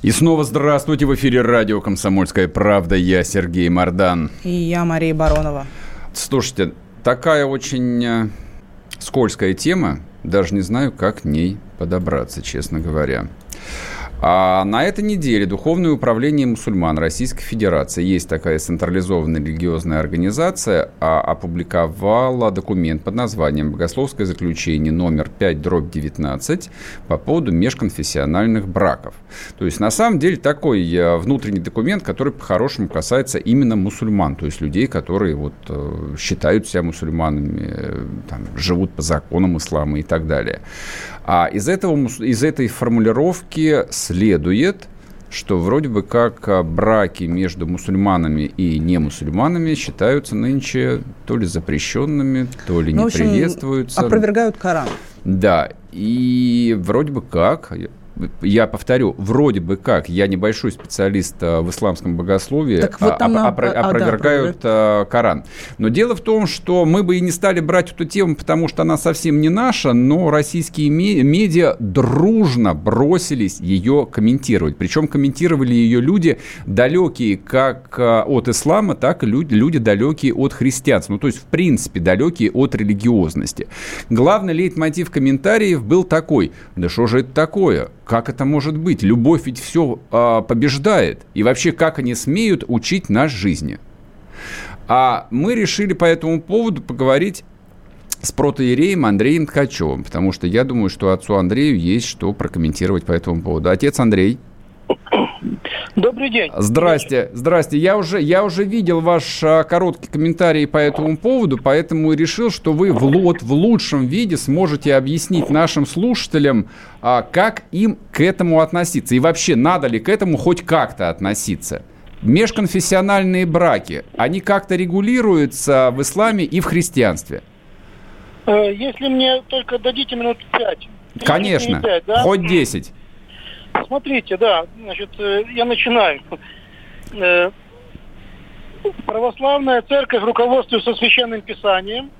И снова здравствуйте. В эфире радио «Комсомольская правда». Я Сергей Мордан. И я Мария Баронова. Слушайте, такая очень э, скользкая тема. Даже не знаю, как к ней подобраться, честно говоря. А на этой неделе Духовное управление мусульман Российской Федерации, есть такая централизованная религиозная организация, а, опубликовала документ под названием «Богословское заключение номер 5 дробь 19» по поводу межконфессиональных браков. То есть, на самом деле, такой э, внутренний документ, который по-хорошему касается именно мусульман, то есть людей, которые вот, э, считают себя мусульманами, э, там, живут по законам ислама и так далее. А из, этого, из этой формулировки следует, что вроде бы как а, браки между мусульманами и немусульманами считаются нынче то ли запрещенными, то ли ну, не общем, приветствуются. Опровергают Коран. Да, и вроде бы как, я повторю, вроде бы как, я небольшой специалист э, в исламском богословии, так вот там а, опро- опровергают а, да, Коран. Но дело в том, что мы бы и не стали брать эту тему, потому что она совсем не наша, но российские медиа дружно бросились ее комментировать. Причем комментировали ее люди далекие как э, от ислама, так и люди, люди далекие от христианства. Ну, то есть, в принципе, далекие от религиозности. Главный лейтмотив комментариев был такой, да что же это такое? Как это может быть? Любовь ведь все а, побеждает. И вообще, как они смеют учить нас жизни? А мы решили по этому поводу поговорить с протоиереем Андреем Ткачевым, потому что я думаю, что отцу Андрею есть что прокомментировать по этому поводу. Отец Андрей. Добрый день. Здрасте, здрасте. Я уже, я уже видел ваш а, короткий комментарий по этому поводу, поэтому решил, что вы в, вот, в лучшем виде сможете объяснить нашим слушателям, а, как им к этому относиться. И вообще, надо ли к этому хоть как-то относиться. Межконфессиональные браки, они как-то регулируются в исламе и в христианстве? Э, если мне только дадите минут пять. Конечно, 5, да? хоть десять. Смотрите, да, значит, э, я начинаю. Э, православная церковь руководствуется священным писанием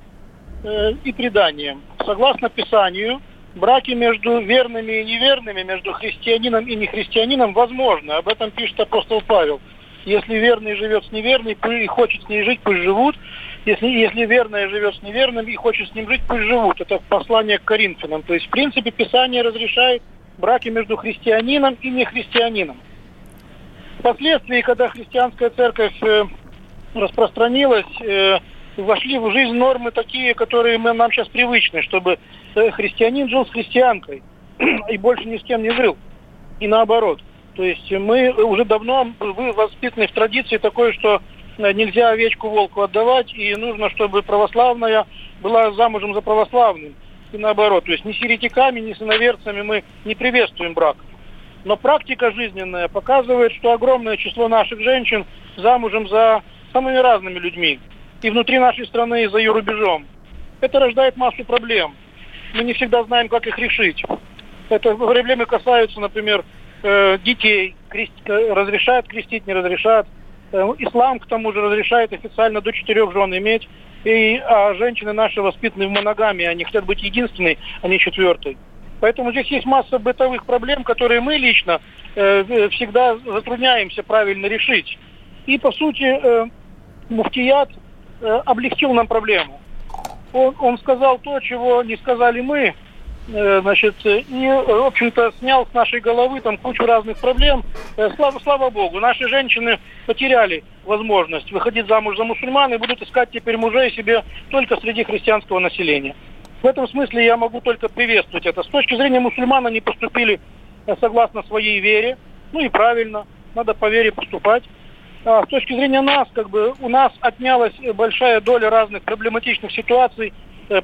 э, и преданием. Согласно писанию, браки между верными и неверными, между христианином и нехристианином возможны. Об этом пишет апостол Павел. Если верный живет с неверной и хочет с ней жить, пусть живут. Если, если верная живет с неверным и хочет с ним жить, пусть живут. Это послание к Коринфянам. То есть, в принципе, Писание разрешает браки между христианином и нехристианином. Впоследствии, когда христианская церковь э, распространилась, э, вошли в жизнь нормы такие, которые мы, нам сейчас привычны, чтобы э, христианин жил с христианкой и больше ни с кем не жил. И наоборот. То есть мы уже давно вы воспитаны в традиции такой, что нельзя овечку волку отдавать, и нужно, чтобы православная была замужем за православным и наоборот. То есть ни с еретиками, ни с иноверцами мы не приветствуем брак. Но практика жизненная показывает, что огромное число наших женщин замужем за самыми разными людьми. И внутри нашей страны, и за ее рубежом. Это рождает массу проблем. Мы не всегда знаем, как их решить. Это проблемы касаются, например, э, детей. Крест... Разрешают крестить, не разрешают. Э, ислам, к тому же, разрешает официально до четырех жен иметь. И а женщины наши воспитаны в моногамии, они хотят быть единственной, а не четвертой. Поэтому здесь есть масса бытовых проблем, которые мы лично э, всегда затрудняемся правильно решить. И, по сути, э, Муфтият э, облегчил нам проблему. Он, он сказал то, чего не сказали мы, Э, значит, и, в общем-то, снял с нашей головы там кучу разных проблем. Э, слава, слава богу, наши женщины потеряли возможность выходить замуж за мусульман и будут искать теперь мужей себе только среди христианского населения. В этом смысле я могу только приветствовать это. С точки зрения мусульман они поступили э, согласно своей вере, ну и правильно, надо по вере поступать. А с точки зрения нас, как бы у нас отнялась большая доля разных проблематичных ситуаций,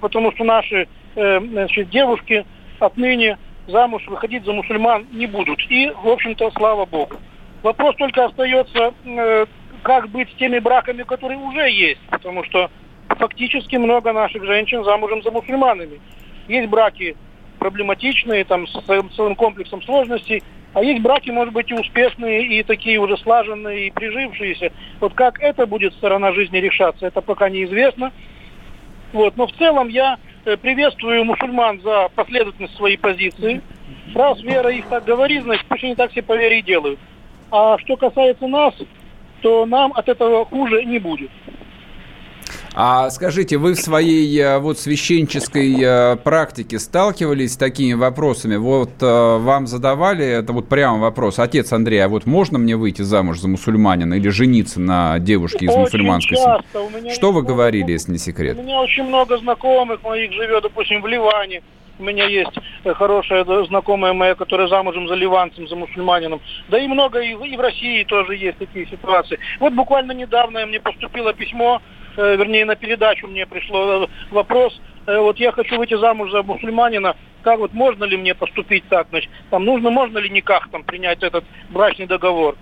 потому что наши Э, значит, девушки отныне замуж выходить за мусульман не будут. И, в общем-то, слава богу. Вопрос только остается, э, как быть с теми браками, которые уже есть, потому что фактически много наших женщин замужем за мусульманами. Есть браки проблематичные, там, с целым комплексом сложностей, а есть браки, может быть, и успешные, и такие уже слаженные, и прижившиеся. Вот как это будет сторона жизни решаться, это пока неизвестно. Вот. Но в целом я э, приветствую мусульман за последовательность своей позиции. Раз вера их так говорит, значит, пусть они так себе по вере и делают. А что касается нас, то нам от этого хуже не будет. А скажите, вы в своей э, вот священческой э, практике сталкивались с такими вопросами? Вот э, вам задавали, это вот прямо вопрос, отец Андрей, а вот можно мне выйти замуж за мусульманина или жениться на девушке из очень мусульманской семьи? Что вы говорили, если не секрет? У меня очень много знакомых моих живет, допустим, в Ливане. У меня есть хорошая знакомая моя, которая замужем за ливанцем, за мусульманином. Да и много и в России тоже есть такие ситуации. Вот буквально недавно мне поступило письмо вернее, на передачу мне пришло э, вопрос, э, вот я хочу выйти замуж за мусульманина, как вот можно ли мне поступить так, значит, там нужно, можно ли никак там принять этот брачный договор.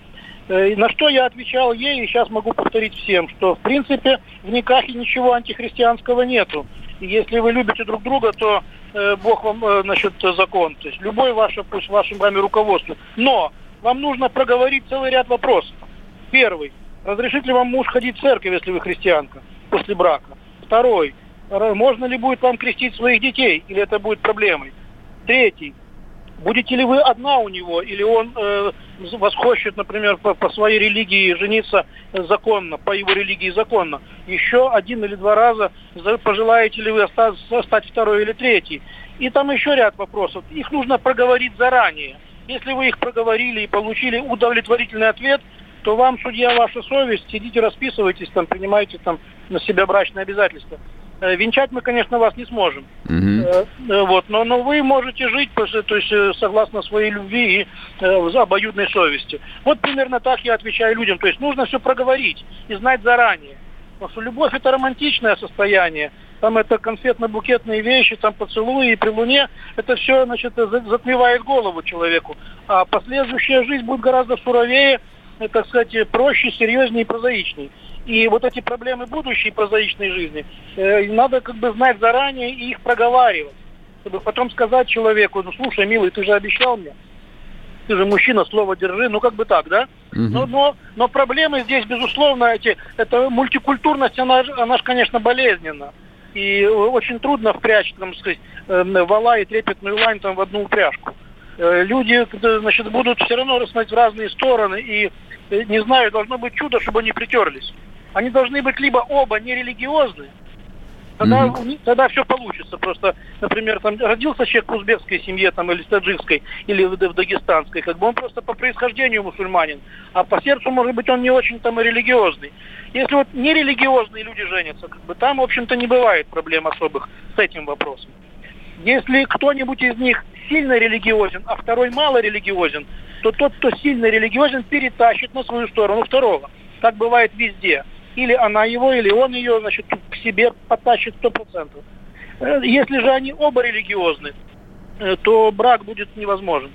На что я отвечал ей, и сейчас могу повторить всем, что в принципе в Никахе ничего антихристианского нету. И если вы любите друг друга, то э, Бог вам э, насчет закон. То есть любой ваше, пусть вашим вами руководству. Но вам нужно проговорить целый ряд вопросов. Первый. Разрешит ли вам муж ходить в церковь, если вы христианка, после брака? Второй. Можно ли будет вам крестить своих детей, или это будет проблемой? Третий. Будете ли вы одна у него, или он э, вас хочет, например, по, по своей религии жениться законно, по его религии законно? Еще один или два раза пожелаете ли вы остаться, стать второй или третий? И там еще ряд вопросов. Их нужно проговорить заранее. Если вы их проговорили и получили удовлетворительный ответ, то вам, судья, ваша совесть, сидите, расписывайтесь, там, принимайте там на себя брачные обязательства. Э, венчать мы, конечно, вас не сможем. Угу. Вот, но, но вы можете жить, то есть, согласно своей любви и э, обоюдной совести. Вот примерно так я отвечаю людям. То есть нужно все проговорить и знать заранее. Потому что любовь это романтичное состояние. Там это конфетно-букетные вещи, там поцелуи и при луне. Это все, значит, затмевает голову человеку. А последующая жизнь будет гораздо суровее, так сказать, проще, серьезнее и прозаичнее. И вот эти проблемы будущей прозаичной жизни э, надо как бы знать заранее и их проговаривать. Чтобы потом сказать человеку, ну слушай, милый, ты же обещал мне, ты же мужчина, слово держи, ну как бы так, да? Угу. Но, но, но проблемы здесь, безусловно, эти, это мультикультурность, она, она же, конечно, болезненна. И очень трудно впрячь, там, сказать, э, вала и трепетную лань там в одну упряжку. Э, люди значит, будут все равно рассмотреть в разные стороны. И, э, не знаю, должно быть чудо, чтобы они притерлись. Они должны быть либо оба нерелигиозны, тогда, mm-hmm. тогда все получится. Просто, например, там родился человек в узбекской семье там, или таджикской, или в, в дагестанской, как бы он просто по происхождению мусульманин, а по сердцу, может быть, он не очень там и религиозный. Если вот нерелигиозные люди женятся, как бы там, в общем-то, не бывает проблем особых с этим вопросом. Если кто-нибудь из них сильно религиозен, а второй мало религиозен, то тот, кто сильно религиозен, перетащит на свою сторону второго. Так бывает везде. Или она его, или он ее, значит, к себе потащит сто процентов. Э, если же они оба религиозны, э, то брак будет невозможен.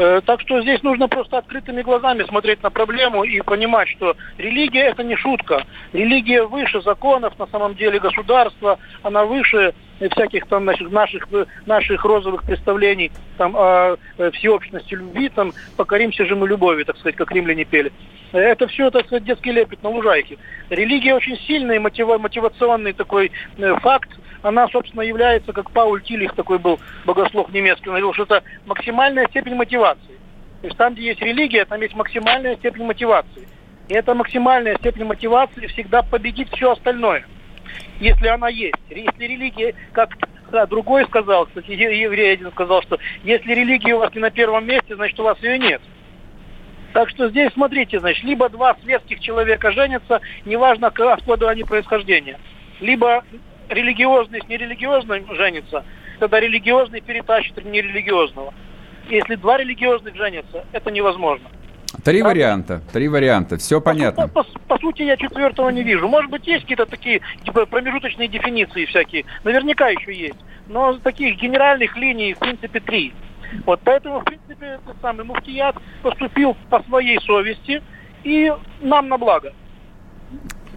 Э, так что здесь нужно просто открытыми глазами смотреть на проблему и понимать, что религия это не шутка. Религия выше законов, на самом деле государства, она выше всяких там наших, наших, наших розовых представлений там, о всеобщности любви, там, покоримся же мы любови, так сказать, как римляне пели. Это все, так сказать, детский лепет на лужайке. Религия очень сильный мотива, мотивационный такой э, факт, она, собственно, является, как Пауль Тилих, такой был богослов немецкий, говорил, что это максимальная степень мотивации. То есть там, где есть религия, там есть максимальная степень мотивации. И эта максимальная степень мотивации всегда победит все остальное, если она есть. Если религия, как да, другой сказал, кстати, еврей один сказал, что если религия у вас не на первом месте, значит у вас ее нет. Так что здесь, смотрите, значит, либо два светских человека женятся, неважно, откуда они происхождения. Либо религиозный с нерелигиозным женится, тогда религиозный перетащит нерелигиозного. Если два религиозных женятся, это невозможно. Три да? варианта, три варианта, все понятно. По, по, по сути, я четвертого не вижу. Может быть, есть какие-то такие типа, промежуточные дефиниции всякие. Наверняка еще есть. Но таких генеральных линий, в принципе, три. Вот поэтому, в принципе, этот самый муфтият поступил по своей совести и нам на благо.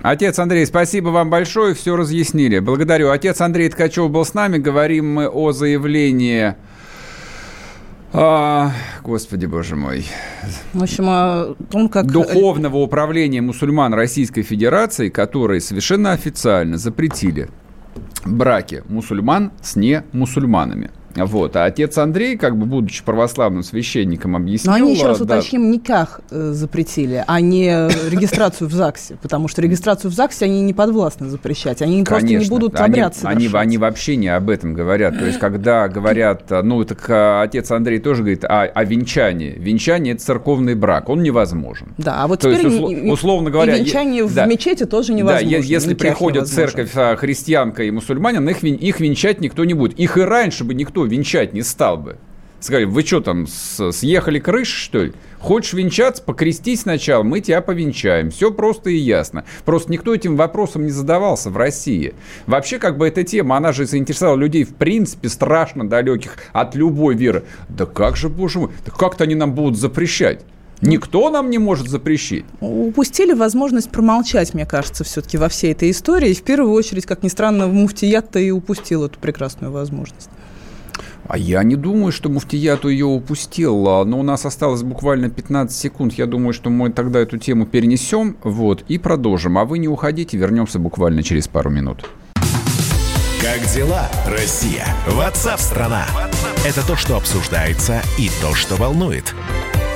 Отец Андрей, спасибо вам большое, все разъяснили. Благодарю. Отец Андрей Ткачев был с нами. Говорим мы о заявлении... А, господи, боже мой. В общем, о том, как... Духовного управления мусульман Российской Федерации, которые совершенно официально запретили браки мусульман с не мусульманами. Вот. А отец Андрей, как бы будучи православным священником, объяснил... Но они, еще раз да, уточним, никак э, запретили, а не регистрацию в ЗАГСе, потому что регистрацию в ЗАГСе они не подвластны запрещать, они Конечно, просто не будут они, обряд они, они вообще не об этом говорят. То есть, когда говорят, ну, так а, отец Андрей тоже говорит о, о венчании. Венчание – это церковный брак, он невозможен. Да, а вот То теперь есть, услов, условно говоря... И венчание в да, мечети тоже невозможно. Да, если приходит церковь а, христианка и мусульманин, их, их венчать никто не будет. Их и раньше бы никто венчать не стал бы. Сказали, вы что там, съехали крыш, что ли? Хочешь венчаться, покрестись сначала, мы тебя повенчаем. Все просто и ясно. Просто никто этим вопросом не задавался в России. Вообще, как бы эта тема, она же заинтересовала людей, в принципе, страшно далеких от любой веры. Да как же, боже мой, да как-то они нам будут запрещать? Никто нам не может запрещить. Упустили возможность промолчать, мне кажется, все-таки во всей этой истории. И в первую очередь, как ни странно, муфтият-то и упустил эту прекрасную возможность. А я не думаю, что Муфтияту ее упустил, а, но у нас осталось буквально 15 секунд. Я думаю, что мы тогда эту тему перенесем вот, и продолжим. А вы не уходите, вернемся буквально через пару минут. Как дела, Россия? Ватсап-страна! Это то, что обсуждается и то, что волнует.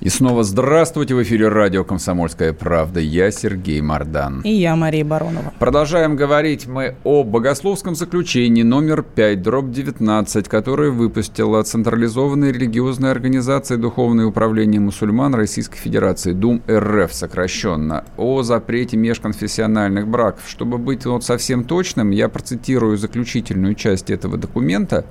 И снова здравствуйте в эфире радио «Комсомольская правда». Я Сергей Мордан. И я Мария Баронова. Продолжаем говорить мы о богословском заключении номер 5, дробь 19, которое выпустила Централизованная религиозная организация «Духовное управление мусульман Российской Федерации», ДУМ РФ сокращенно, о запрете межконфессиональных браков. Чтобы быть вот совсем точным, я процитирую заключительную часть этого документа.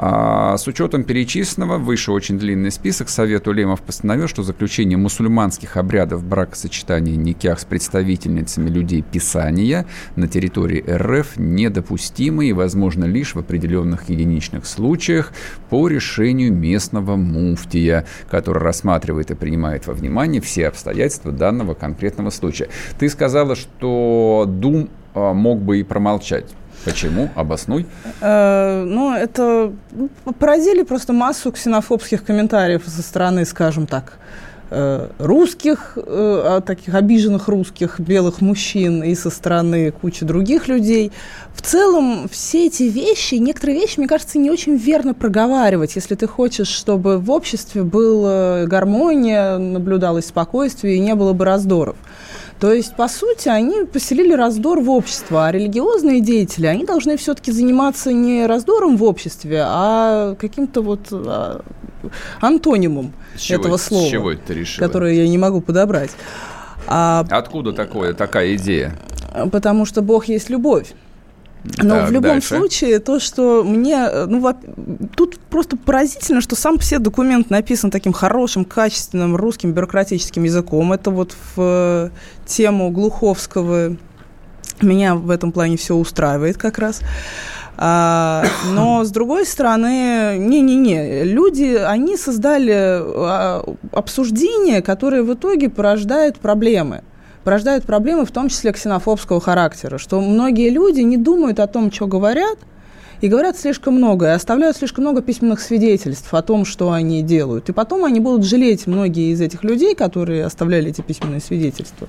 А с учетом перечисленного, выше очень длинный список, Совет Улемов постановил, что заключение мусульманских обрядов бракосочетания никях с представительницами людей Писания на территории РФ недопустимо и возможно лишь в определенных единичных случаях по решению местного муфтия, который рассматривает и принимает во внимание все обстоятельства данного конкретного случая. Ты сказала, что Дум а, мог бы и промолчать. Почему? Обоснуй. Э, ну, это ну, породили просто массу ксенофобских комментариев со стороны, скажем так, э, русских, э, а, таких обиженных русских, белых мужчин и со стороны кучи других людей. В целом, все эти вещи, некоторые вещи, мне кажется, не очень верно проговаривать, если ты хочешь, чтобы в обществе была гармония, наблюдалось спокойствие и не было бы раздоров. То есть, по сути, они поселили раздор в общество, а религиозные деятели, они должны все-таки заниматься не раздором в обществе, а каким-то вот а, антонимом с этого чего, слова, чего это решила? которое я не могу подобрать. А, Откуда такое, такая идея? Потому что Бог есть любовь. Но так, в любом дальше. случае, то, что мне... Э, ну, тут просто поразительно, что сам все документ написан таким хорошим, качественным русским бюрократическим языком. Это вот в э, тему Глуховского меня в этом плане все устраивает как раз. А, но с другой стороны, не-не-не, люди, они создали а, обсуждение, которое в итоге порождает проблемы порождают проблемы, в том числе ксенофобского характера, что многие люди не думают о том, что говорят, и говорят слишком много, и оставляют слишком много письменных свидетельств о том, что они делают. И потом они будут жалеть многие из этих людей, которые оставляли эти письменные свидетельства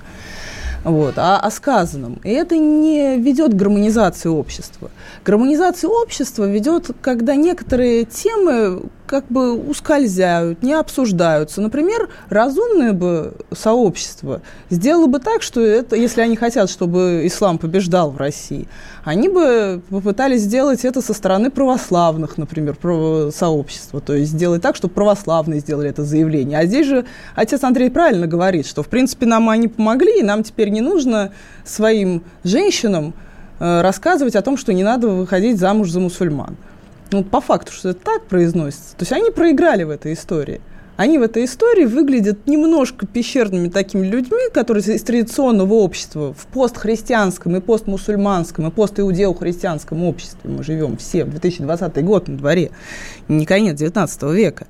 вот, а о сказанном. И это не ведет к гармонизации общества. Гармонизация общества ведет, когда некоторые темы, как бы ускользают, не обсуждаются. Например, разумное бы сообщество сделало бы так, что это, если они хотят, чтобы ислам побеждал в России, они бы попытались сделать это со стороны православных, например, сообщества. То есть сделать так, чтобы православные сделали это заявление. А здесь же отец Андрей правильно говорит, что, в принципе, нам они помогли, и нам теперь не нужно своим женщинам э, рассказывать о том, что не надо выходить замуж за мусульман. Ну, по факту, что это так произносится. То есть они проиграли в этой истории они в этой истории выглядят немножко пещерными такими людьми, которые из традиционного общества в постхристианском и постмусульманском и постиудео-христианском обществе мы живем все, 2020 год на дворе, не конец 19 века.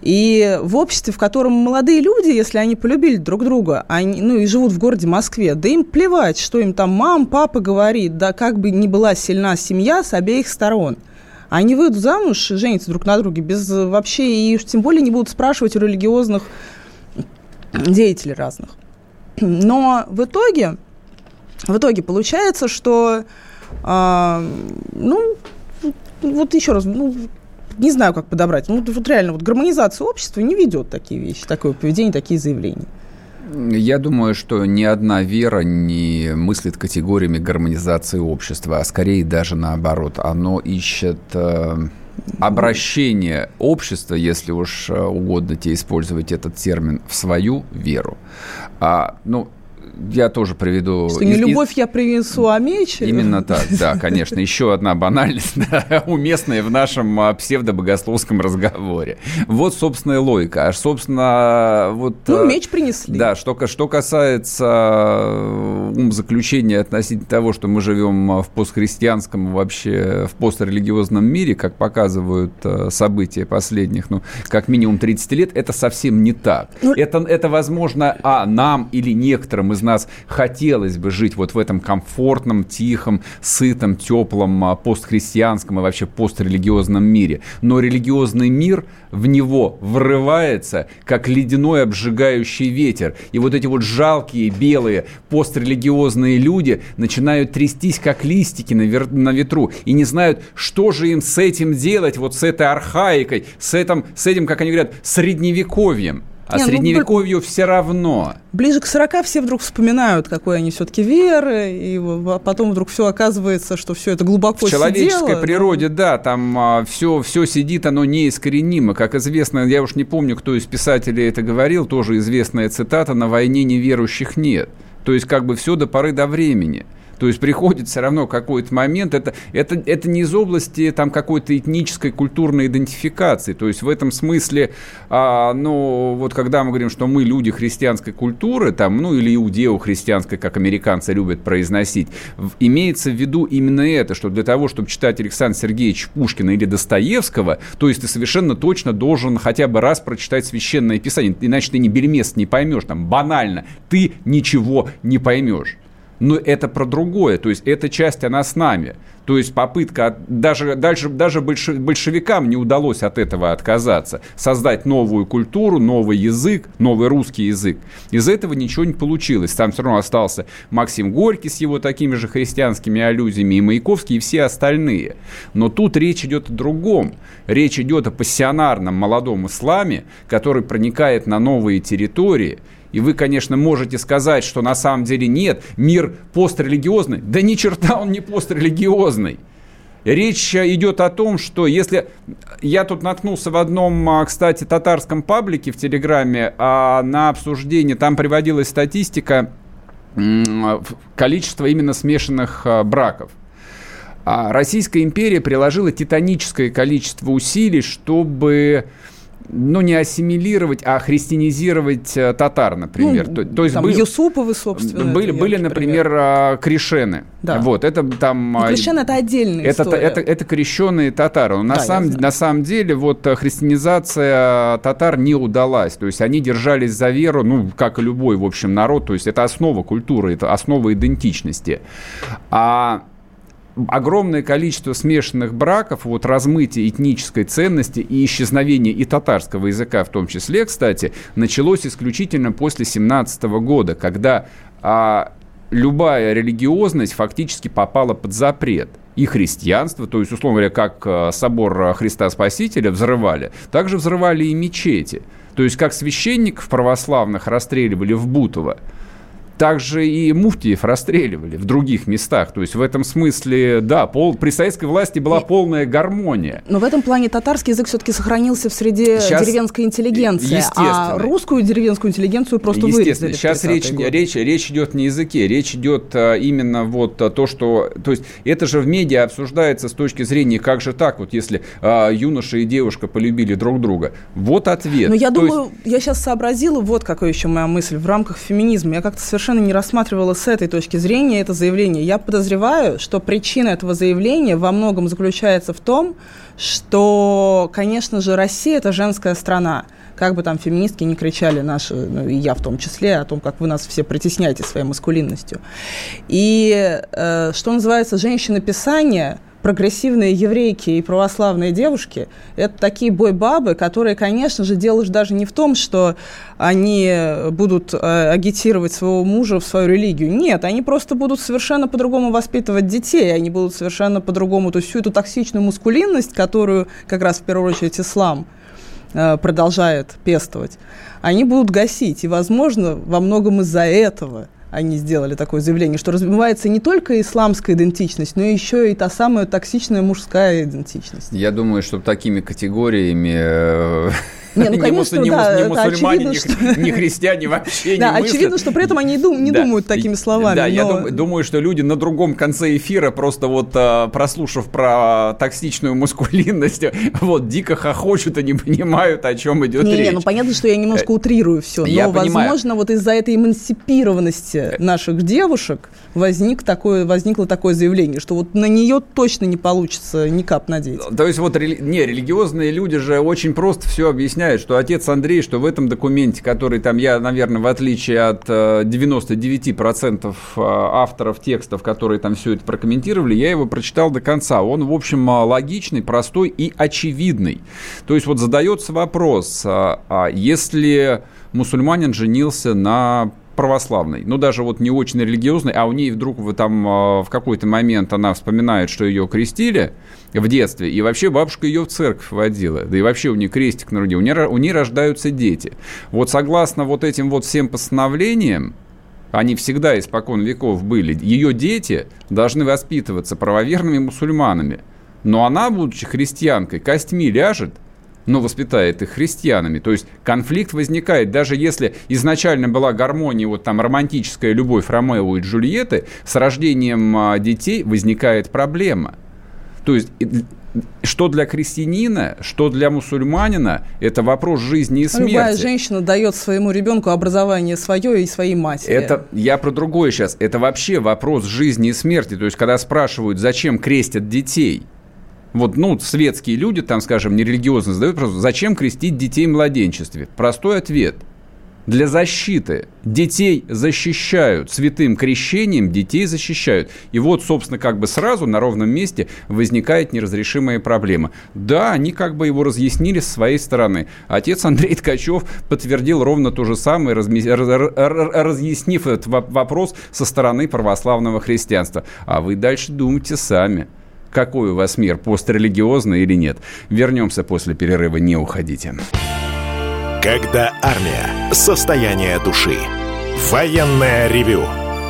И в обществе, в котором молодые люди, если они полюбили друг друга, они, ну и живут в городе Москве, да им плевать, что им там мам, папа говорит, да как бы ни была сильна семья с обеих сторон – они выйдут замуж, женятся друг на друге без вообще, и тем более не будут спрашивать у религиозных деятелей разных. Но в итоге, в итоге получается, что, а, ну, вот еще раз, ну, не знаю, как подобрать. Ну, вот реально, вот гармонизация общества не ведет такие вещи, такое поведение, такие заявления. Я думаю, что ни одна вера не мыслит категориями гармонизации общества, а скорее даже наоборот. Оно ищет э, обращение общества, если уж э, угодно тебе использовать этот термин, в свою веру. А, ну, я тоже приведу... Что не любовь я принесу, а меч? Именно так, да, конечно. Еще одна банальность, да, уместная в нашем а, псевдобогословском разговоре. Вот, собственная логика. А, собственно, вот... Ну, а, меч принесли. Да, что, что касается а, умозаключения относительно того, что мы живем в постхристианском, вообще в пострелигиозном мире, как показывают события последних, ну, как минимум 30 лет, это совсем не так. Ну, это, это возможно, а нам или некоторым из нас хотелось бы жить вот в этом комфортном, тихом, сытом, теплом, а, постхристианском и вообще пострелигиозном мире. Но религиозный мир в него врывается, как ледяной обжигающий ветер. И вот эти вот жалкие, белые, пострелигиозные люди начинают трястись, как листики на, вер... на ветру, и не знают, что же им с этим делать, вот с этой архаикой, с этим, с этим как они говорят, средневековьем. А Не, ну, средневековью ну, все равно. Ближе к 40 все вдруг вспоминают, какой они все-таки веры, и потом вдруг все оказывается, что все это глубоко В человеческой сидело, природе, да, там а, все, все сидит, оно неискоренимо. Как известно, я уж не помню, кто из писателей это говорил, тоже известная цитата, на войне неверующих нет. То есть как бы все до поры до времени. То есть приходит все равно какой-то момент, это, это, это не из области там какой-то этнической, культурной идентификации. То есть в этом смысле, а, ну, вот когда мы говорим, что мы люди христианской культуры, там, ну, или иудео-христианской, как американцы любят произносить, имеется в виду именно это, что для того, чтобы читать Александра Сергеевича Пушкина или Достоевского, то есть ты совершенно точно должен хотя бы раз прочитать Священное Писание, иначе ты ни бельмес не поймешь, там, банально, ты ничего не поймешь но это про другое. То есть эта часть, она с нами. То есть попытка, даже, дальше, даже большевикам не удалось от этого отказаться. Создать новую культуру, новый язык, новый русский язык. Из этого ничего не получилось. Там все равно остался Максим Горький с его такими же христианскими аллюзиями, и Маяковский, и все остальные. Но тут речь идет о другом. Речь идет о пассионарном молодом исламе, который проникает на новые территории – и вы, конечно, можете сказать, что на самом деле нет, мир пострелигиозный. Да ни черта он не пострелигиозный. Речь идет о том, что если... Я тут наткнулся в одном, а, кстати, татарском паблике в Телеграме а на обсуждение, там приводилась статистика количества именно смешанных а, браков. А Российская империя приложила титаническое количество усилий, чтобы ну, не ассимилировать, а христианизировать э, татар, например. Ну, то, то есть там были, Юсуповы, собственно. Были, были например, пример. А, крещены. Да. Вот, это там... Но крещены – это отдельная это, история. Это, это, это крещенные татары. Но на, да, самом, на самом деле вот э, христианизация татар не удалась. То есть они держались за веру, ну, как и любой, в общем, народ. То есть это основа культуры, это основа идентичности. А огромное количество смешанных браков, вот размытие этнической ценности и исчезновение и татарского языка в том числе, кстати, началось исключительно после 17 года, когда а, любая религиозность фактически попала под запрет. и христианство, то есть, условно говоря, как э, собор Христа Спасителя взрывали, также взрывали и мечети. То есть, как священников православных расстреливали в Бутово, также и муфтиев расстреливали в других местах. То есть в этом смысле, да, пол, при советской власти была полная гармония. Но в этом плане татарский язык все-таки сохранился в среде Сейчас, деревенской интеллигенции, а русскую деревенскую интеллигенцию просто вырезали. Сейчас речь, речь, речь идет не языке, речь идет а, именно вот а, то, что... То есть это же в медиа обсуждается с точки зрения, как же так, вот если а, юноша и девушка полюбили друг друга. Вот ответ. Но я то думаю, есть... я сейчас сообразила, вот какая еще моя мысль, в рамках феминизма. Я как-то совершенно совершенно не рассматривала с этой точки зрения это заявление. Я подозреваю, что причина этого заявления во многом заключается в том, что, конечно же, Россия – это женская страна. Как бы там феминистки не кричали наши, ну, и я в том числе, о том, как вы нас все притесняете своей маскулинностью. И, э, что называется, женщина-писание – прогрессивные еврейки и православные девушки – это такие бойбабы, которые, конечно же, дело же даже не в том, что они будут э, агитировать своего мужа в свою религию. Нет, они просто будут совершенно по-другому воспитывать детей, они будут совершенно по-другому, то есть всю эту токсичную мускулинность, которую как раз в первую очередь ислам э, продолжает пестовать, они будут гасить. И, возможно, во многом из-за этого – они сделали такое заявление, что развивается не только исламская идентичность, но еще и та самая токсичная мужская идентичность. Я думаю, что такими категориями э, не, ну, конечно, не, да, не мусульмане, очевидно, что... не христиане вообще да, не очевидно, что при этом они не да. думают такими словами. Да, но... я дум, думаю, что люди на другом конце эфира, просто вот а, прослушав про токсичную мускулинность, вот дико хохочут и не понимают, о чем идет не, речь. Не, ну понятно, что я немножко э, утрирую все, но, я возможно, вот из-за этой эмансипированности э. наших девушек возник такое, возникло такое заявление, что вот на нее точно не получится ни кап надеть. То есть вот, не, религиозные люди же очень просто все объясняют объясняет, что отец Андрей, что в этом документе, который там я, наверное, в отличие от 99% э, э, авторов текстов, которые там все это прокомментировали, я его прочитал до конца. Он, в общем, э, логичный, простой и очевидный. То есть вот задается вопрос, а если мусульманин женился на православной, ну даже вот не очень религиозной, а у нее вдруг там в какой-то момент она вспоминает, что ее крестили, в детстве. И вообще бабушка ее в церковь водила. Да и вообще у нее крестик на груди. У нее, у нее рождаются дети. Вот согласно вот этим вот всем постановлениям, они всегда испокон веков были, ее дети должны воспитываться правоверными мусульманами. Но она, будучи христианкой, костьми ляжет, но воспитает их христианами. То есть конфликт возникает, даже если изначально была гармония, вот там романтическая любовь Ромео и Джульетты, с рождением а, детей возникает проблема – то есть что для крестьянина, что для мусульманина, это вопрос жизни и смерти. Любая женщина дает своему ребенку образование свое и своей матери. Это я про другое сейчас. Это вообще вопрос жизни и смерти. То есть, когда спрашивают, зачем крестят детей, вот, ну, светские люди, там, скажем, нерелигиозно задают вопрос, зачем крестить детей в младенчестве? Простой ответ – для защиты. Детей защищают. Святым крещением детей защищают. И вот, собственно, как бы сразу на ровном месте возникает неразрешимая проблема. Да, они как бы его разъяснили с своей стороны. Отец Андрей Ткачев подтвердил ровно то же самое, разъяснив этот вопрос со стороны православного христианства. А вы дальше думайте сами какой у вас мир, пострелигиозный или нет. Вернемся после перерыва, не уходите. Когда армия. Состояние души. Военное ревю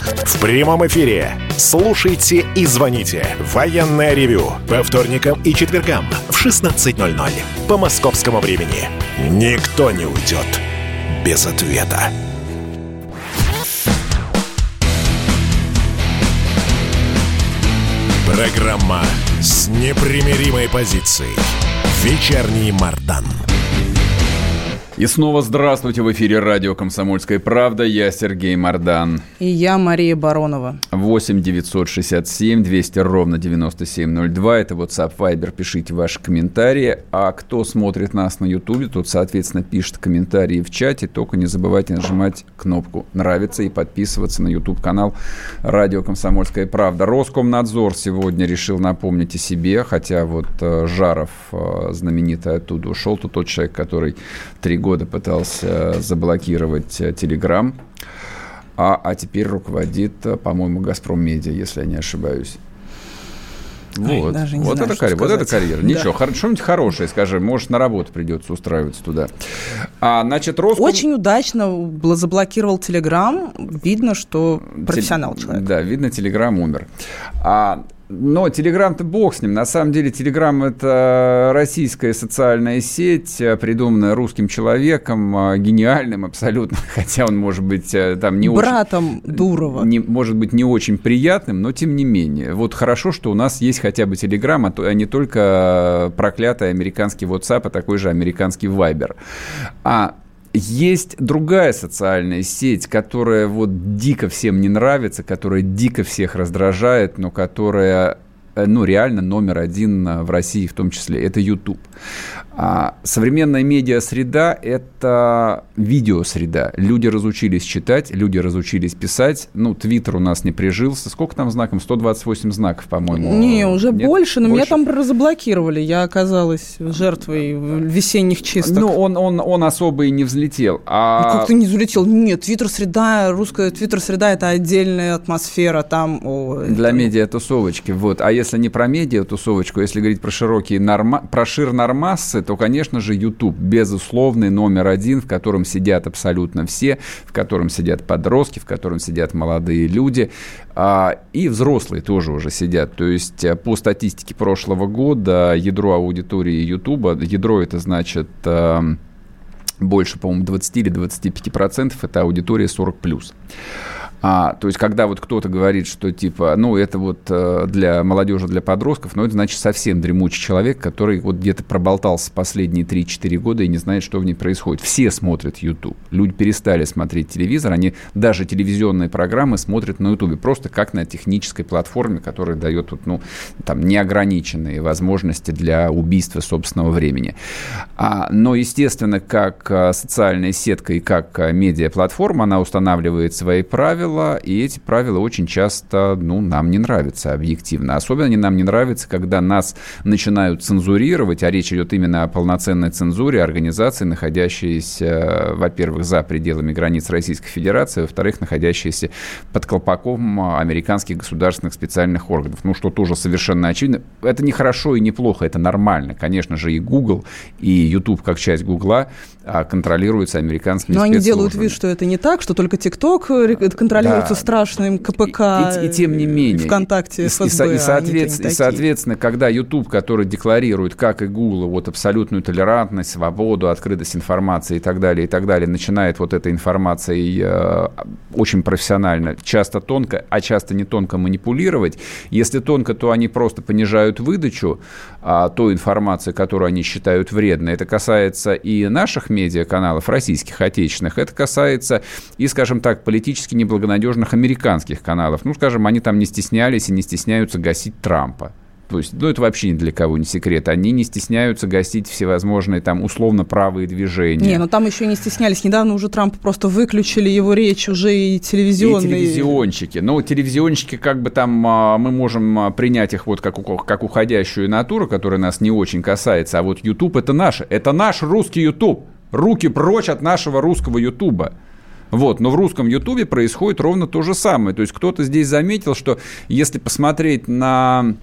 В прямом эфире. Слушайте и звоните. Военное ревю. По вторникам и четвергам в 16.00 по московскому времени. Никто не уйдет без ответа. Программа с непримиримой позицией. Вечерний Мардан. И снова здравствуйте в эфире радио «Комсомольская правда». Я Сергей Мордан. И я Мария Баронова. 8 967 200 ровно 9702. Это WhatsApp Viber. Пишите ваши комментарии. А кто смотрит нас на YouTube, тот, соответственно, пишет комментарии в чате. Только не забывайте нажимать кнопку «Нравится» и подписываться на YouTube-канал радио «Комсомольская правда». Роскомнадзор сегодня решил напомнить о себе, хотя вот э, Жаров э, знаменитый оттуда ушел. Тут тот человек, который три года года пытался заблокировать э, Телеграм, а, а теперь руководит, э, по-моему, Газпром Медиа, если я не ошибаюсь. Вот, Ой, вот, знаю, это, карьера, вот это карьера. Да. Ничего, хор- что-нибудь хорошее, скажи. Может, на работу придется устраиваться туда. А, значит, Роском... Очень удачно заблокировал Телеграм. Видно, что профессионал Теле... человек. Да, видно, Телеграм умер. А но Телеграм-то бог с ним. На самом деле Телеграм – это российская социальная сеть, э, придуманная русским человеком, э, гениальным абсолютно, хотя он может быть э, там не Братом очень... Дурова. Не, может быть не очень приятным, но тем не менее. Вот хорошо, что у нас есть хотя бы Телеграм, а, а не только проклятый американский WhatsApp, а такой же американский Viber. А есть другая социальная сеть, которая вот дико всем не нравится, которая дико всех раздражает, но которая ну, реально номер один э, в России в том числе, это YouTube. А современная медиа-среда – это видеосреда. Люди разучились читать, люди разучились писать. Ну, Твиттер у нас не прижился. Сколько там знаков? 128 знаков, по-моему. Не, уже Нет? больше, но больше? меня там разблокировали. Я оказалась жертвой весенних чисток. Ну, он, он, он особо и не взлетел. А... Ну, как ты не взлетел? Нет, Твиттер-среда, русская Твиттер-среда – это отдельная атмосфера там. О, Для это... медиа-тусовочки, вот. А если если не про медиа тусовочку, если говорить про широкие норма, про шир то, конечно же, YouTube безусловный номер один, в котором сидят абсолютно все, в котором сидят подростки, в котором сидят молодые люди, а, и взрослые тоже уже сидят. То есть э, по статистике прошлого года ядро аудитории YouTube, ядро это значит эм, больше, по-моему, 20 или 25 процентов, это аудитория 40 плюс. А, то есть, когда вот кто-то говорит, что типа, ну, это вот э, для молодежи, для подростков, ну, это значит совсем дремучий человек, который вот где-то проболтался последние 3-4 года и не знает, что в ней происходит. Все смотрят YouTube. Люди перестали смотреть телевизор, они даже телевизионные программы смотрят на YouTube, просто как на технической платформе, которая дает вот, ну, там, неограниченные возможности для убийства собственного времени. А, но, естественно, как э, социальная сетка и как э, медиаплатформа, она устанавливает свои правила, правила, и эти правила очень часто, ну, нам не нравятся объективно. Особенно они нам не нравятся, когда нас начинают цензурировать, а речь идет именно о полноценной цензуре организации, находящиеся, во-первых, за пределами границ Российской Федерации, во-вторых, находящиеся под колпаком американских государственных специальных органов. Ну, что тоже совершенно очевидно. Это не хорошо и не плохо, это нормально. Конечно же, и Google, и YouTube, как часть Гугла, а, контролируются американскими Но они делают вид, что это не так, что только TikTok контролирует контролируется да. страшным КПК. И, и, и тем не менее. ВКонтакте, и, ФСБ, и, и, соответственно, и, соответственно, когда YouTube, который декларирует, как и Google, вот абсолютную толерантность, свободу, открытость информации и так далее, и так далее, начинает вот этой информацией э, очень профессионально, часто тонко, а часто не тонко манипулировать. Если тонко, то они просто понижают выдачу а, той информации, которую они считают вредной. Это касается и наших медиаканалов, российских, отечественных. Это касается и, скажем так, политически неблагонадежных надежных американских каналов. Ну, скажем, они там не стеснялись и не стесняются гасить Трампа. То есть, ну, это вообще ни для кого не секрет. Они не стесняются гасить всевозможные там условно правые движения. Не, но там еще не стеснялись. Недавно уже Трамп просто выключили его речь уже и телевизионные. И телевизионщики. Ну, телевизионщики как бы там а, мы можем а, принять их вот как, как уходящую натуру, которая нас не очень касается. А вот YouTube это наше. Это наш русский YouTube. Руки прочь от нашего русского Ютуба. Вот, но в русском Ютубе происходит ровно то же самое. То есть кто-то здесь заметил, что если посмотреть на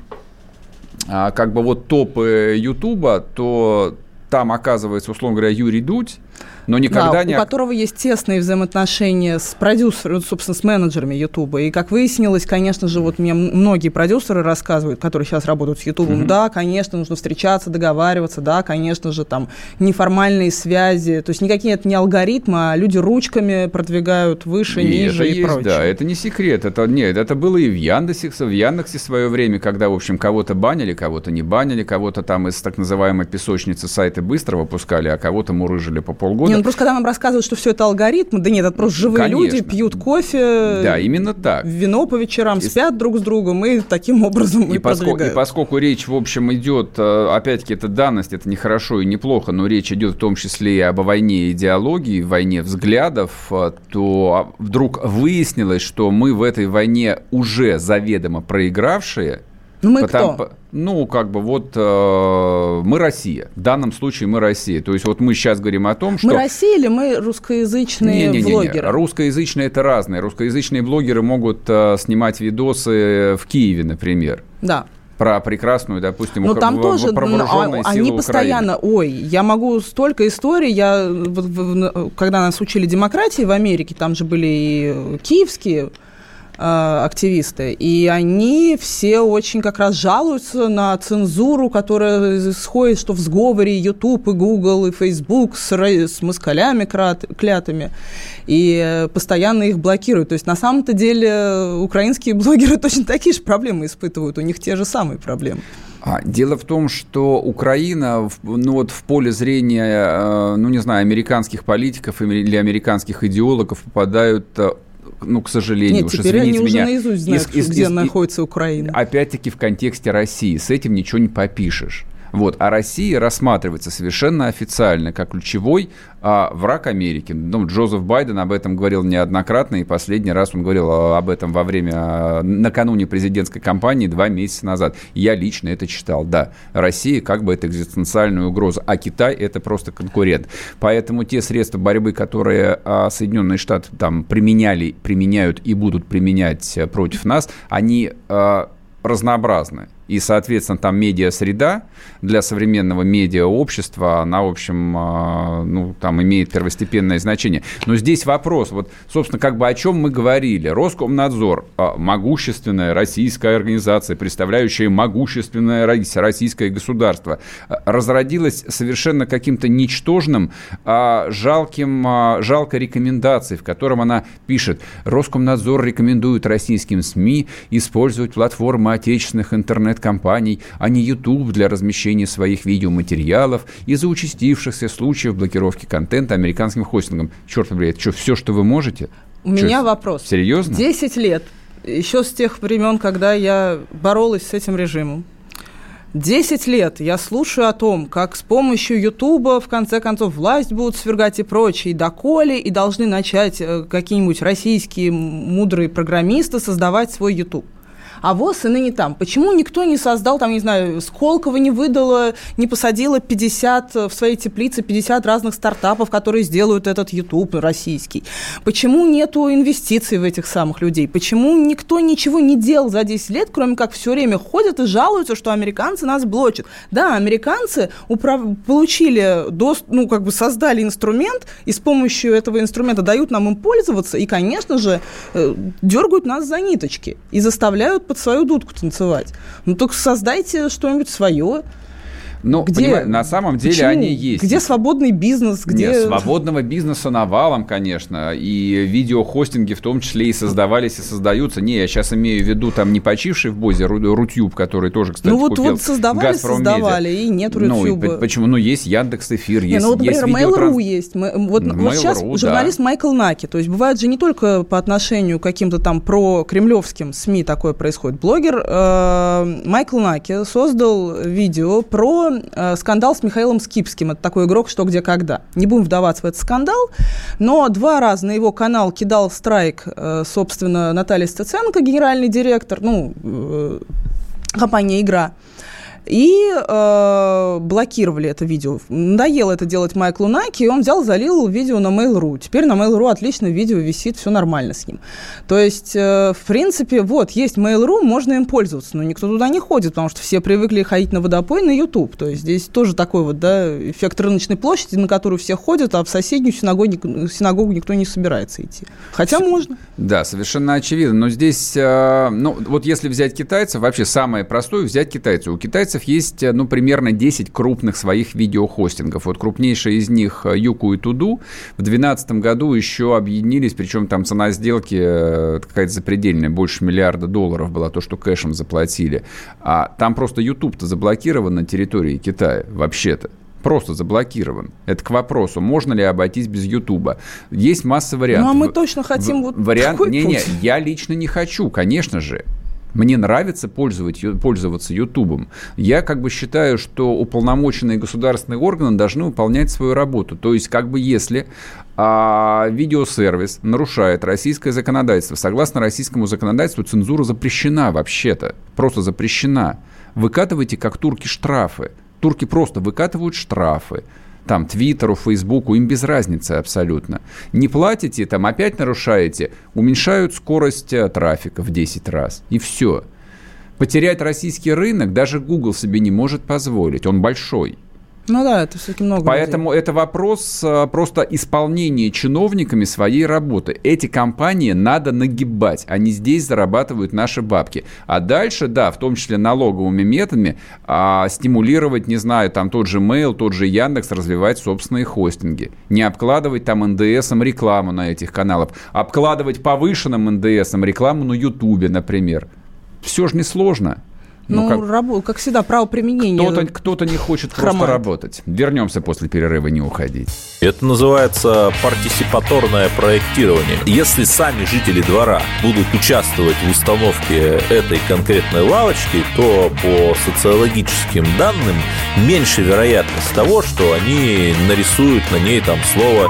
как бы вот топы Ютуба, то там оказывается, условно говоря, Юрий Дудь, но никогда да, не... у которого есть тесные взаимоотношения с продюсером, собственно, с менеджерами Ютуба. И, как выяснилось, конечно же, вот мне многие продюсеры рассказывают, которые сейчас работают с Ютубом, mm-hmm. да, конечно, нужно встречаться, договариваться, да, конечно же, там неформальные связи, то есть никакие это не алгоритмы, а люди ручками продвигают выше, и ниже это и есть, прочее. Да, это не секрет, это нет, это было и в Яндексе, в Яндексе в свое время, когда, в общем, кого-то банили, кого-то не банили, кого-то там из так называемой песочницы сайта быстро выпускали, а кого-то мурыжили по полгода. Не, ну просто когда нам рассказывают, что все это алгоритмы, да нет, это просто живые Конечно. люди пьют кофе, да, именно так. вино по вечерам, и... спят друг с другом и таким образом и, и, поскольку, и поскольку речь, в общем, идет, э, опять-таки, это данность, это не хорошо и не плохо, но речь идет в том числе и об войне идеологии, войне взглядов, э, то вдруг выяснилось, что мы в этой войне уже заведомо проигравшие, ну мы Потому, кто? Ну, как бы вот э, мы Россия. В данном случае мы Россия. То есть вот мы сейчас говорим о том, что... Мы Россия или мы русскоязычные не, не, не, блогеры? Не. Русскоязычные это разные. Русскоязычные блогеры могут э, снимать видосы в Киеве, например. Да про прекрасную, допустим, Но там в, тоже, про вооруженные а, они постоянно, ой, я могу столько историй, я, когда нас учили демократии в Америке, там же были и киевские активисты, и они все очень как раз жалуются на цензуру, которая исходит, что в сговоре YouTube и Google и Facebook с, с москалями клятыми, и постоянно их блокируют. То есть на самом-то деле украинские блогеры точно такие же проблемы испытывают, у них те же самые проблемы. А, дело в том, что Украина ну, вот в поле зрения, э, ну не знаю, американских политиков или американских идеологов попадают э, ну, к сожалению, Нет, уж теперь извините они меня. уже наизусть знают, из, из, где из, находится Украина. Опять-таки в контексте России. С этим ничего не попишешь. Вот. А Россия рассматривается совершенно официально как ключевой а, враг Америки. Ну, Джозеф Байден об этом говорил неоднократно, и последний раз он говорил а, об этом во время, а, накануне президентской кампании два месяца назад. Я лично это читал, да. Россия как бы это экзистенциальная угроза, а Китай это просто конкурент. Поэтому те средства борьбы, которые а, Соединенные Штаты там применяли, применяют и будут применять э, против нас, они разнообразны и, соответственно, там медиа-среда для современного медиа-общества, она, в общем, а, ну, там имеет первостепенное значение. Но здесь вопрос, вот, собственно, как бы о чем мы говорили. Роскомнадзор, а, могущественная российская организация, представляющая могущественное российское государство, а, разродилась совершенно каким-то ничтожным, жалким, жалкой рекомендацией, в котором она пишет, Роскомнадзор рекомендует российским СМИ использовать платформы отечественных интернет интернет-компаний, а не YouTube для размещения своих видеоматериалов из-за участившихся случаев блокировки контента американским хостингом. Черт побери, это что, все, что вы можете? У что, меня вопрос. Серьезно? Десять лет. Еще с тех времен, когда я боролась с этим режимом. Десять лет я слушаю о том, как с помощью Ютуба, в конце концов, власть будут свергать и прочее, и доколе, и должны начать э, какие-нибудь российские мудрые программисты создавать свой Ютуб а ВОЗ и ныне там. Почему никто не создал, там, не знаю, Сколково не выдало, не посадило 50 в своей теплице, 50 разных стартапов, которые сделают этот YouTube российский? Почему нету инвестиций в этих самых людей? Почему никто ничего не делал за 10 лет, кроме как все время ходят и жалуются, что американцы нас блочат? Да, американцы управ... получили, до... ну, как бы создали инструмент, и с помощью этого инструмента дают нам им пользоваться, и, конечно же, э, дергают нас за ниточки и заставляют под свою дудку танцевать. Ну, только создайте что-нибудь свое. Ну, где, на самом деле почему? они есть. Где свободный бизнес? Где... Нет, свободного бизнеса навалом, конечно. И видеохостинги в том числе и создавались, и создаются. Не, я сейчас имею в виду там не почивший в Бозе Рутюб, который тоже, кстати, Ну вот, вот создавали, создавали, и нет Рутюба. Ну, и почему? Ну, есть Яндекс Эфир, есть Ну, вот, например, Mail.ru есть. Вот, Mail.ru, вот сейчас да. журналист Майкл Наки. То есть бывает же не только по отношению к каким-то там про кремлевским СМИ такое происходит. Блогер э, Майкл Наки создал видео про э, скандал с Михаилом Скипским. Это такой игрок «Что, где, когда». Не будем вдаваться в этот скандал, но два раза на его канал кидал страйк, э, собственно, Наталья Стеценко, генеральный директор, ну, э, компания «Игра» и э, блокировали это видео. Надоело это делать Майклу Наки, и он взял, залил видео на Mail.ru. Теперь на Mail.ru отлично видео висит, все нормально с ним. То есть, э, в принципе, вот, есть Mail.ru, можно им пользоваться, но никто туда не ходит, потому что все привыкли ходить на водопой на YouTube. То есть, здесь тоже такой вот, да, эффект рыночной площади, на которую все ходят, а в соседнюю синагогу, синагогу никто не собирается идти. Хотя можно. Да, совершенно очевидно. Но здесь, э, ну, вот если взять китайцев, вообще самое простое взять китайцев. У китайцев китайцев есть, э, ну, примерно 10 крупных своих видеохостингов. Вот крупнейшая из них э, Юку и Туду в 2012 году еще объединились, причем там цена сделки э, какая-то запредельная, больше миллиарда долларов была то, что кэшем заплатили. А там просто YouTube-то заблокирован на территории Китая, вообще-то. Просто заблокирован. Это к вопросу, можно ли обойтись без Ютуба. Есть масса вариантов. Ну, а мы точно хотим в, вот вариант. Не-не, я лично не хочу, конечно же. Мне нравится пользоваться Ютубом. Я как бы считаю, что уполномоченные государственные органы должны выполнять свою работу. То есть, как бы если а, видеосервис нарушает российское законодательство, согласно российскому законодательству цензура запрещена вообще-то. Просто запрещена. Выкатывайте, как турки, штрафы. Турки просто выкатывают штрафы там, Твиттеру, Фейсбуку, им без разницы абсолютно. Не платите, там опять нарушаете, уменьшают скорость э, трафика в 10 раз. И все. Потерять российский рынок даже Google себе не может позволить. Он большой. Ну да, это все-таки много. Поэтому людей. это вопрос а, просто исполнения чиновниками своей работы. Эти компании надо нагибать. Они здесь зарабатывают наши бабки. А дальше, да, в том числе налоговыми методами, а, стимулировать, не знаю, там тот же Mail, тот же Яндекс развивать собственные хостинги. Не обкладывать там НДСом рекламу на этих каналах. Обкладывать повышенным НДСом рекламу на Ютубе, например. Все же несложно. Ну, ну как, рабо- как всегда, право применения. Кто-то, кто-то не хочет хромает. просто работать. Вернемся после перерыва, не уходить. Это называется партисипаторное проектирование. Если сами жители двора будут участвовать в установке этой конкретной лавочки, то по социологическим данным меньше вероятность того, что они нарисуют на ней там слово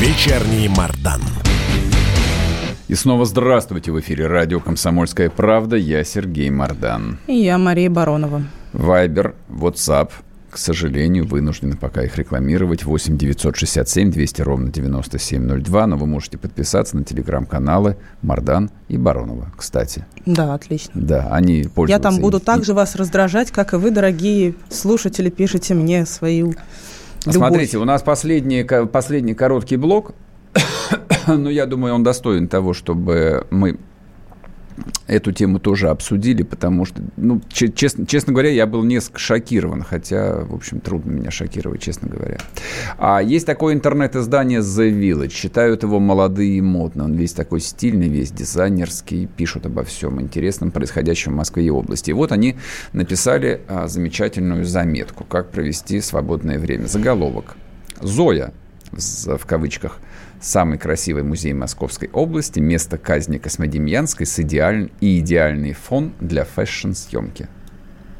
Вечерний Мардан. И снова здравствуйте в эфире радио «Комсомольская правда». Я Сергей Мордан. И я Мария Баронова. Вайбер, WhatsApp, к сожалению, вынуждены пока их рекламировать. 8 967 200 ровно 9702. Но вы можете подписаться на телеграм-каналы Мардан и Баронова, кстати. Да, отлично. Да, они пользуются. Я там буду так же вас раздражать, как и вы, дорогие слушатели, пишите мне свою любовь. Смотрите, у нас последний, последний короткий блок но я думаю, он достоин того, чтобы мы эту тему тоже обсудили, потому что, ну, честно, честно говоря, я был несколько шокирован, хотя, в общем, трудно меня шокировать, честно говоря. А есть такое интернет-издание The Village, читают его молодые и модно, он весь такой стильный, весь дизайнерский, пишут обо всем интересном, происходящем в Москве и области. И вот они написали а, замечательную заметку, как провести свободное время. Заголовок. Зоя, в кавычках – самый красивый музей Московской области, место казни Космодемьянской с идеаль... и идеальный фон для фэшн-съемки.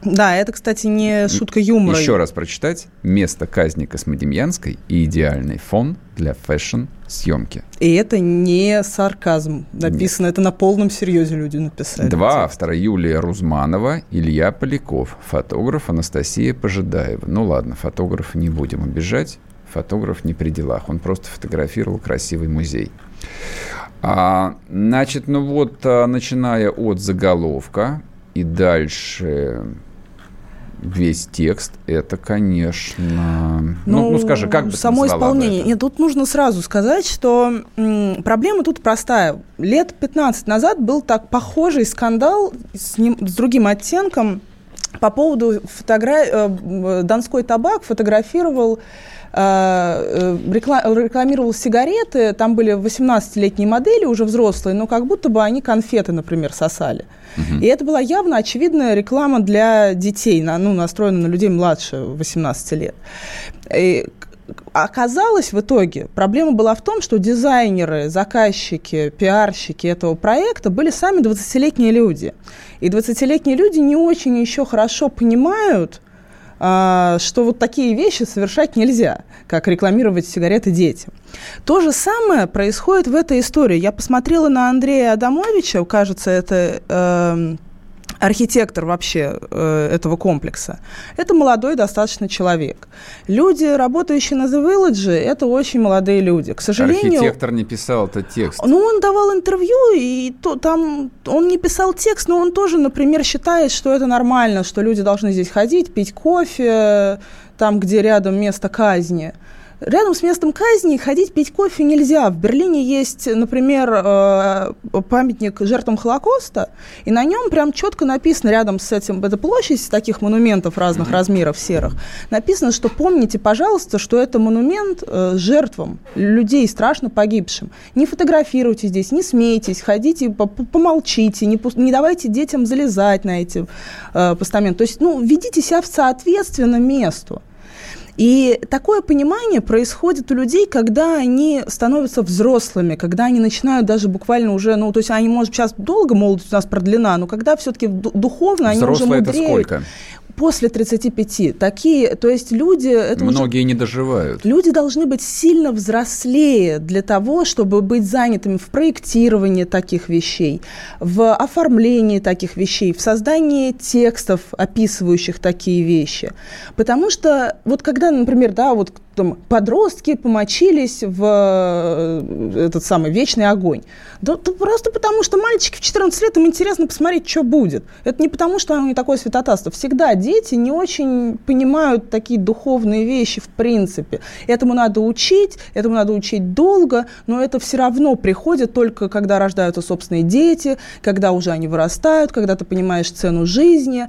Да, это, кстати, не шутка юмора. Еще раз прочитать. Место казни Космодемьянской и идеальный фон для фэшн-съемки. И это не сарказм. Написано, Нет. это на полном серьезе люди написали. Два автора. Юлия Рузманова, Илья Поляков. Фотограф Анастасия Пожидаева. Ну ладно, фотографа не будем обижать фотограф не при делах. Он просто фотографировал красивый музей. А, значит, ну вот, а, начиная от заголовка и дальше весь текст, это, конечно... Ну, ну, ну скажи, как бы Само исполнение. Нет, тут нужно сразу сказать, что м, проблема тут простая. Лет 15 назад был так похожий скандал с, ним, с другим оттенком по поводу фотографии... Э, Донской табак фотографировал Э, э, рекламировал сигареты, там были 18-летние модели, уже взрослые, но как будто бы они конфеты, например, сосали. Угу. И это была явно очевидная реклама для детей, ну, настроена на людей младше 18 лет. И оказалось в итоге, проблема была в том, что дизайнеры, заказчики, пиарщики этого проекта были сами 20-летние люди. И 20-летние люди не очень еще хорошо понимают, а, что вот такие вещи совершать нельзя, как рекламировать сигареты детям. То же самое происходит в этой истории. Я посмотрела на Андрея Адамовича, кажется, это... Э, архитектор вообще э, этого комплекса, это молодой достаточно человек. Люди, работающие на The Village, это очень молодые люди. К сожалению... Архитектор не писал этот текст. Ну, он давал интервью, и то, там он не писал текст, но он тоже, например, считает, что это нормально, что люди должны здесь ходить, пить кофе, там, где рядом место казни. Рядом с местом казни ходить пить кофе нельзя. В Берлине есть, например, э, памятник жертвам Холокоста, и на нем прям четко написано рядом с этим, это площадь таких монументов разных размеров серых, написано, что помните, пожалуйста, что это монумент э, жертвам, людей страшно погибшим. Не фотографируйте здесь, не смейтесь, ходите, помолчите, не, не давайте детям залезать на эти э, постаменты. То есть, ну, ведите себя в соответственно месту. И такое понимание происходит у людей, когда они становятся взрослыми, когда они начинают даже буквально уже, ну, то есть они, может, сейчас долго молодость у нас продлена, но когда все-таки духовно они уже мудреют. это сколько? после 35. Такие, то есть люди... Это Многие уже, не доживают. Люди должны быть сильно взрослее для того, чтобы быть занятыми в проектировании таких вещей, в оформлении таких вещей, в создании текстов, описывающих такие вещи. Потому что вот когда, например, да, вот там, подростки помочились в э, этот самый вечный огонь. Да, да просто потому, что мальчики в 14 лет, им интересно посмотреть, что будет. Это не потому, что они такое святотатство. Всегда дети не очень понимают такие духовные вещи в принципе. Этому надо учить, этому надо учить долго, но это все равно приходит только когда рождаются собственные дети, когда уже они вырастают, когда ты понимаешь цену жизни.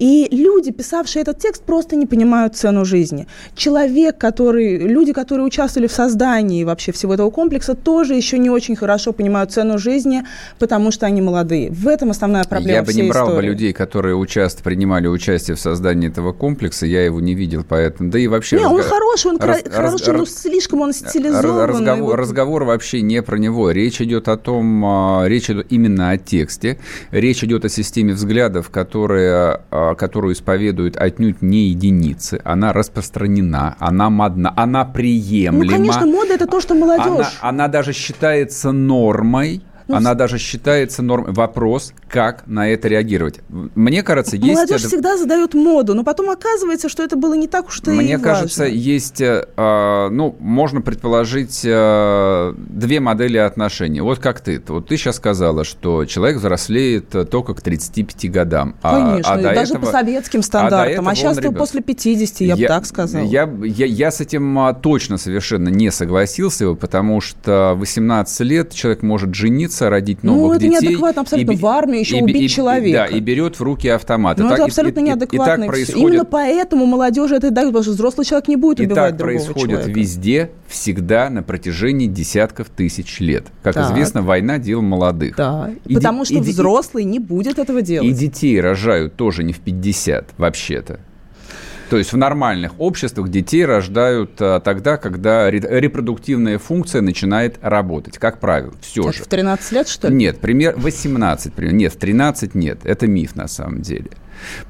И люди, писавшие этот текст, просто не понимают цену жизни. Человек, который, люди, которые участвовали в создании вообще всего этого комплекса, тоже еще не очень хорошо понимают цену жизни, потому что они молодые. В этом основная проблема Я бы не брал истории. бы людей, которые участ... принимали участие в создании этого комплекса, я его не видел, поэтому... Да и вообще... Не, разго... он хороший, он раз... хороший, но слишком он стилизованный. Разговор, вот... разговор вообще не про него. Речь идет о том, а, речь идет именно о тексте, речь идет о системе взглядов, которая а, которую исповедуют отнюдь не единицы, она распространена, она модна, она приемлема. Ну, конечно, мода – это то, что молодежь. Она, она даже считается нормой, ну, Она даже считается нормой. Вопрос, как на это реагировать. Мне кажется, есть... Молодежь всегда задает моду, но потом оказывается, что это было не так уж и Мне кажется, есть... Э, ну, можно предположить э, две модели отношений. Вот как ты. Вот ты сейчас сказала, что человек взрослеет только к 35 годам. А, Конечно, а, а даже этого, по советским стандартам. А, а сейчас ребят, после 50, я, я бы так сказал. Я, я, я с этим а, точно совершенно не согласился, потому что 18 лет человек может жениться, жениться, родить новых ну, это детей. неадекватно абсолютно. И, в армии еще и, убить и, человека. Да, и берет в руки автомат. Ну, это абсолютно и, неадекватно. И, и, и происходит... Именно поэтому молодежи это дают, потому что взрослый человек не будет убивать и так другого происходит человека. везде, всегда, на протяжении десятков тысяч лет. Как так. известно, война – дело молодых. Да, и потому что и взрослый не будет этого делать. И детей рожают тоже не в 50, вообще-то. То есть в нормальных обществах детей рождают а, тогда, когда репродуктивная функция начинает работать, как правило. Все Это же. в 13 лет, что ли? Нет, пример 18. Пример. Нет, в 13 нет. Это миф на самом деле.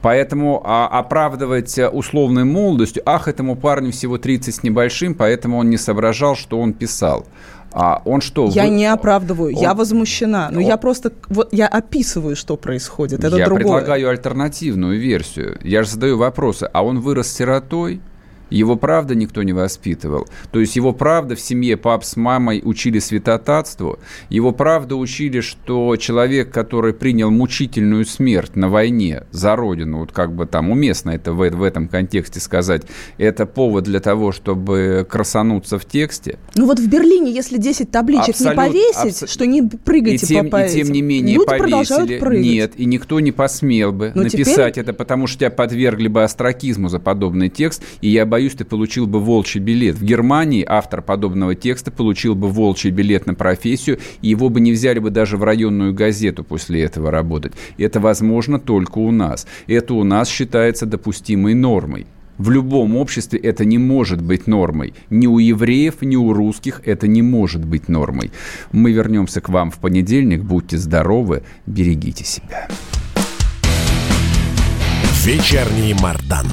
Поэтому а, оправдывать условной молодостью, ах, этому парню всего 30 с небольшим, поэтому он не соображал, что он писал. А он что? Я вы... не оправдываю, он... я возмущена. Но он... я просто вот я описываю, что происходит. Это я другое. предлагаю альтернативную версию. Я же задаю вопросы. А он вырос сиротой? Его правда никто не воспитывал. То есть его правда в семье пап с мамой учили святотатству. Его правда учили, что человек, который принял мучительную смерть на войне за родину, вот как бы там уместно это в, в этом контексте сказать, это повод для того, чтобы красануться в тексте. Ну вот в Берлине, если 10 табличек Абсолют, не повесить, абс... что не прыгайте и тем, по, И тем не менее Люди повесили. Нет, и никто не посмел бы Но написать теперь... это, потому что тебя подвергли бы астракизму за подобный текст, и я боюсь, боюсь, ты получил бы волчий билет. В Германии автор подобного текста получил бы волчий билет на профессию, и его бы не взяли бы даже в районную газету после этого работать. Это возможно только у нас. Это у нас считается допустимой нормой. В любом обществе это не может быть нормой. Ни у евреев, ни у русских это не может быть нормой. Мы вернемся к вам в понедельник. Будьте здоровы, берегите себя. Вечерний Мардан.